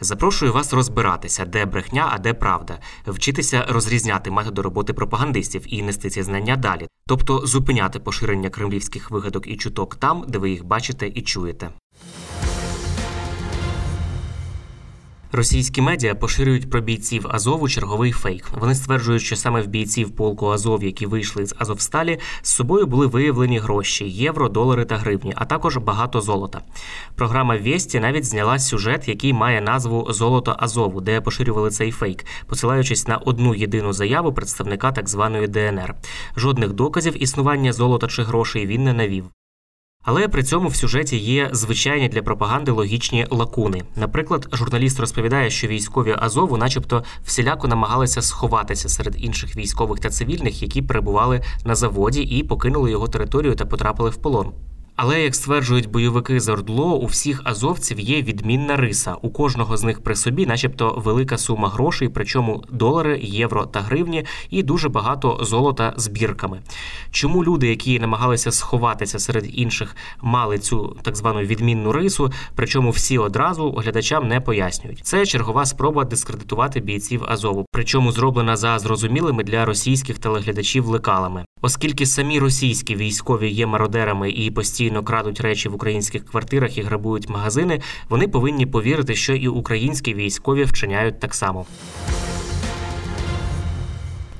Запрошую вас розбиратися, де брехня, а де правда, вчитися розрізняти методи роботи пропагандистів і нести ці знання далі, тобто зупиняти поширення кремлівських вигадок і чуток там, де ви їх бачите і чуєте. Російські медіа поширюють про бійців Азову черговий фейк. Вони стверджують, що саме в бійців полку Азов, які вийшли з Азовсталі, з собою були виявлені гроші євро, долари та гривні, а також багато золота. Програма Вєсті навіть зняла сюжет, який має назву Золото Азову, де поширювали цей фейк, посилаючись на одну єдину заяву представника так званої ДНР. Жодних доказів існування золота чи грошей він не навів. Але при цьому в сюжеті є звичайні для пропаганди логічні лакуни. Наприклад, журналіст розповідає, що військові Азову, начебто, всіляко намагалися сховатися серед інших військових та цивільних, які перебували на заводі і покинули його територію та потрапили в полон. Але як стверджують бойовики з Ордло, у всіх азовців є відмінна риса. У кожного з них при собі, начебто, велика сума грошей, причому долари, євро та гривні, і дуже багато золота збірками. Чому люди, які намагалися сховатися серед інших, мали цю так звану відмінну рису, причому всі одразу глядачам не пояснюють. Це чергова спроба дискредитувати бійців Азову, причому зроблена за зрозумілими для російських телеглядачів лекалами. Оскільки самі російські військові є мародерами і постійно крадуть речі в українських квартирах і грабують магазини, вони повинні повірити, що і українські військові вчиняють так само.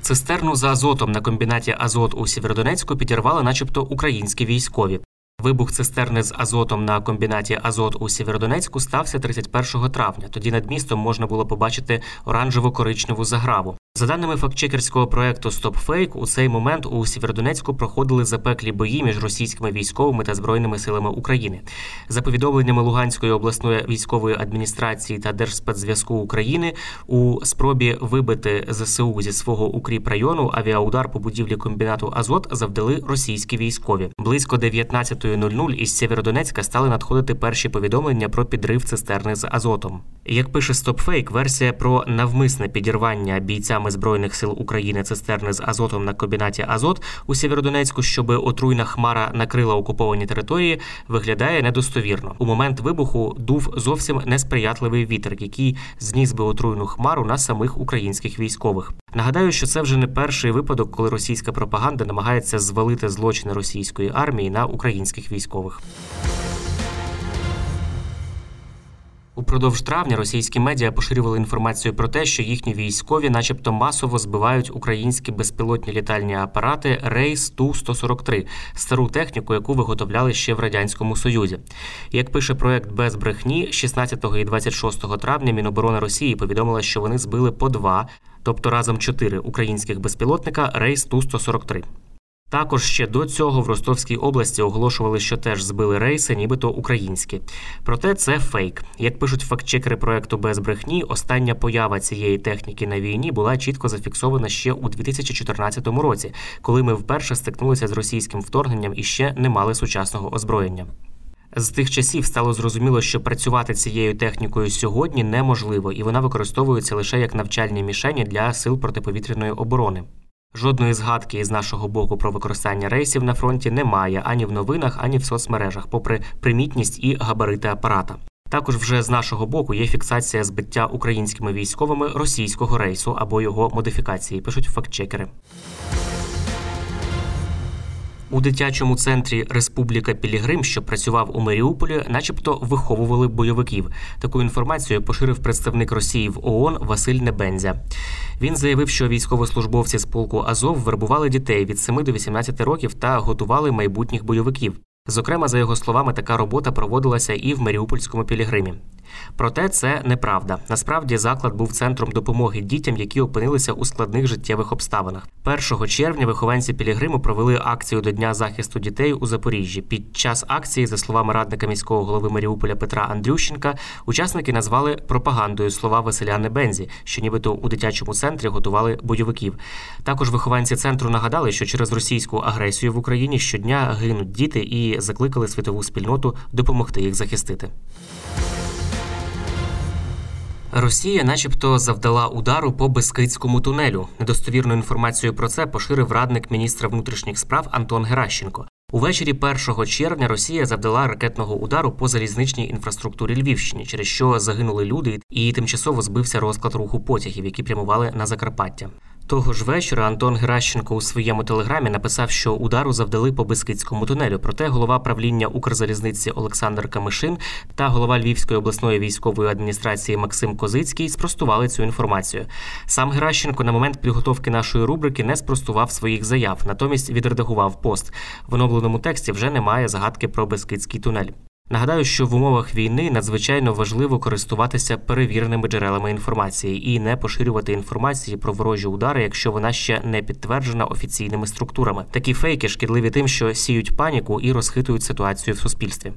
Цистерну за азотом на комбінаті Азот у Сєвєродонецьку підірвали, начебто, українські військові. Вибух цистерни з азотом на комбінаті Азот у Сєвєродонецьку стався 31 травня. Тоді над містом можна було побачити оранжево-коричневу заграву. За даними фактчекерського проекту StopFake, у цей момент у Сєвєродонецьку проходили запеклі бої між російськими військовими та збройними силами України. За повідомленнями Луганської обласної військової адміністрації та Держспецзв'язку України, у спробі вибити ЗСУ зі свого укріп району авіаудар по будівлі комбінату Азот завдали російські військові. Близько 19.00 із Сєвєродонецька стали надходити перші повідомлення про підрив цистерни з азотом. Як пише StopFake, версія про навмисне підірвання бійцями збройних сил України цистерни з азотом на комбінаті Азот у Сєвєродонецьку, щоб отруйна хмара накрила окуповані території, виглядає недостовірно. У момент вибуху дув зовсім несприятливий вітер, який зніс би отруйну хмару на самих українських військових. Нагадаю, що це вже не перший випадок, коли російська пропаганда намагається звалити злочини російської армії на українських військових. Упродовж травня російські медіа поширювали інформацію про те, що їхні військові, начебто, масово збивають українські безпілотні літальні апарати Рейс Ту 143 стару техніку, яку виготовляли ще в радянському союзі. Як пише проект без брехні, 16 і 26 травня Міноборони Росії повідомила, що вони збили по два, тобто разом чотири українських безпілотника Рейс Ту 143 також ще до цього в Ростовській області оголошували, що теж збили рейси, нібито українські. Проте це фейк. Як пишуть фактчекери проекту без брехні, остання поява цієї техніки на війні була чітко зафіксована ще у 2014 році, коли ми вперше стикнулися з російським вторгненням і ще не мали сучасного озброєння. З тих часів стало зрозуміло, що працювати цією технікою сьогодні неможливо, і вона використовується лише як навчальні мішені для сил протиповітряної оборони. Жодної згадки із нашого боку про використання рейсів на фронті немає ані в новинах, ані в соцмережах, попри примітність і габарити апарата. Також вже з нашого боку є фіксація збиття українськими військовими російського рейсу або його модифікації. Пишуть фактчекери. У дитячому центрі Республіка Пілігрим, що працював у Маріуполі, начебто виховували бойовиків. Таку інформацію поширив представник Росії в ООН Василь Небензя. Він заявив, що військовослужбовці з полку Азов вербували дітей від 7 до 18 років та готували майбутніх бойовиків. Зокрема, за його словами, така робота проводилася і в Маріупольському пілігримі. Проте це неправда. Насправді заклад був центром допомоги дітям, які опинилися у складних життєвих обставинах. 1 червня вихованці Пілігриму провели акцію до Дня захисту дітей у Запоріжжі. Під час акції, за словами радника міського голови Маріуполя Петра Андрющенка, учасники назвали пропагандою слова Василя Небензі, що нібито у дитячому центрі готували бойовиків. Також вихованці центру нагадали, що через російську агресію в Україні щодня гинуть діти і закликали світову спільноту допомогти їх захистити. Росія, начебто, завдала удару по Бескидському тунелю. Недостовірну інформацію про це поширив радник міністра внутрішніх справ Антон Геращенко. Увечері 1 червня Росія завдала ракетного удару по залізничній інфраструктурі Львівщини, через що загинули люди, і тимчасово збився розклад руху потягів, які прямували на Закарпаття. Того ж вечора Антон Геращенко у своєму телеграмі написав, що удару завдали по Бескидському тунелю. Проте голова правління Укрзалізниці Олександр Камишин та голова Львівської обласної військової адміністрації Максим Козицький спростували цю інформацію. Сам Геращенко на момент підготовки нашої рубрики не спростував своїх заяв, натомість відредагував пост. В оновленому тексті вже немає загадки про Бескидський тунель. Нагадаю, що в умовах війни надзвичайно важливо користуватися перевіреними джерелами інформації і не поширювати інформації про ворожі удари, якщо вона ще не підтверджена офіційними структурами. Такі фейки шкідливі тим, що сіють паніку і розхитують ситуацію в суспільстві.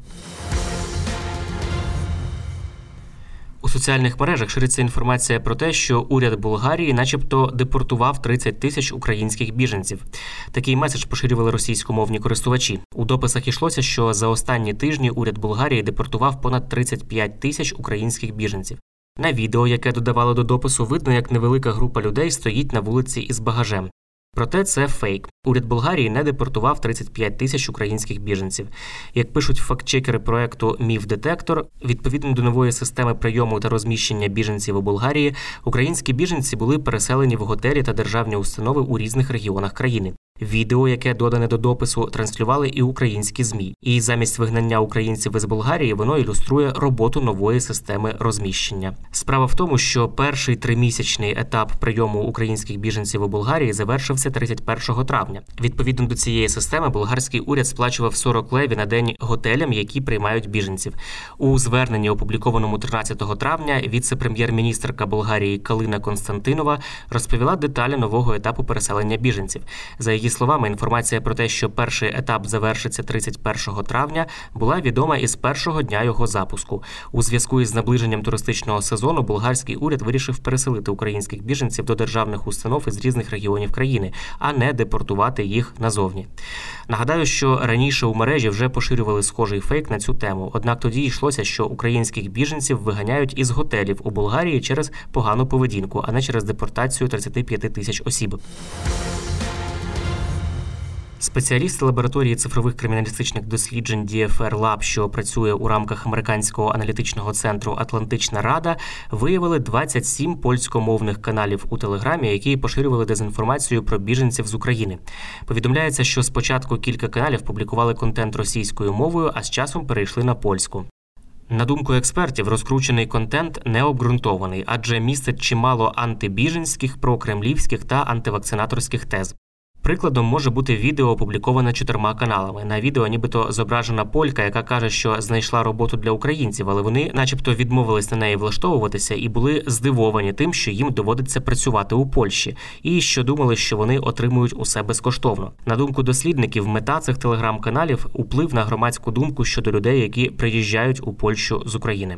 Соціальних мережах шириться інформація про те, що уряд Болгарії, начебто, депортував 30 тисяч українських біженців. Такий меседж поширювали російськомовні користувачі. У дописах йшлося, що за останні тижні уряд Болгарії депортував понад 35 тисяч українських біженців. На відео, яке додавали до допису, видно, як невелика група людей стоїть на вулиці із багажем. Проте це фейк. Уряд Болгарії не депортував 35 тисяч українських біженців. Як пишуть фактчекери проекту Міфдетектор, відповідно до нової системи прийому та розміщення біженців у Болгарії, українські біженці були переселені в готелі та державні установи у різних регіонах країни. Відео, яке додане до допису, транслювали і українські змі. І замість вигнання українців із Болгарії воно ілюструє роботу нової системи розміщення. Справа в тому, що перший тримісячний етап прийому українських біженців у Болгарії завершився 31 травня. Відповідно до цієї системи, болгарський уряд сплачував 40 леві на день готелям, які приймають біженців. У зверненні, опублікованому 13 травня, віце-прем'єр-міністрка Болгарії Калина Константинова розповіла деталі нового етапу переселення біженців. За її словами, інформація про те, що перший етап завершиться 31 травня, була відома із першого дня його запуску. У зв'язку із наближенням туристичного сезону болгарський уряд вирішив переселити українських біженців до державних установ із різних регіонів країни, а не депортувати їх назовні. Нагадаю, що раніше у мережі вже поширювали схожий фейк на цю тему. Однак тоді йшлося, що українських біженців виганяють із готелів у Болгарії через погану поведінку, а не через депортацію 35 тисяч осіб. Спеціалісти лабораторії цифрових криміналістичних досліджень DFR Lab, що працює у рамках американського аналітичного центру Атлантична Рада, виявили 27 польськомовних каналів у Телеграмі, які поширювали дезінформацію про біженців з України. Повідомляється, що спочатку кілька каналів публікували контент російською мовою, а з часом перейшли на польську. На думку експертів, розкручений контент не обґрунтований, адже містить чимало антибіженських, прокремлівських та антивакцинаторських тез. Прикладом може бути відео, опубліковане чотирма каналами. На відео, нібито зображена полька, яка каже, що знайшла роботу для українців, але вони, начебто, відмовились на неї влаштовуватися і були здивовані тим, що їм доводиться працювати у Польщі, і що думали, що вони отримують усе безкоштовно. На думку дослідників, мета цих телеграм-каналів уплив на громадську думку щодо людей, які приїжджають у Польщу з України.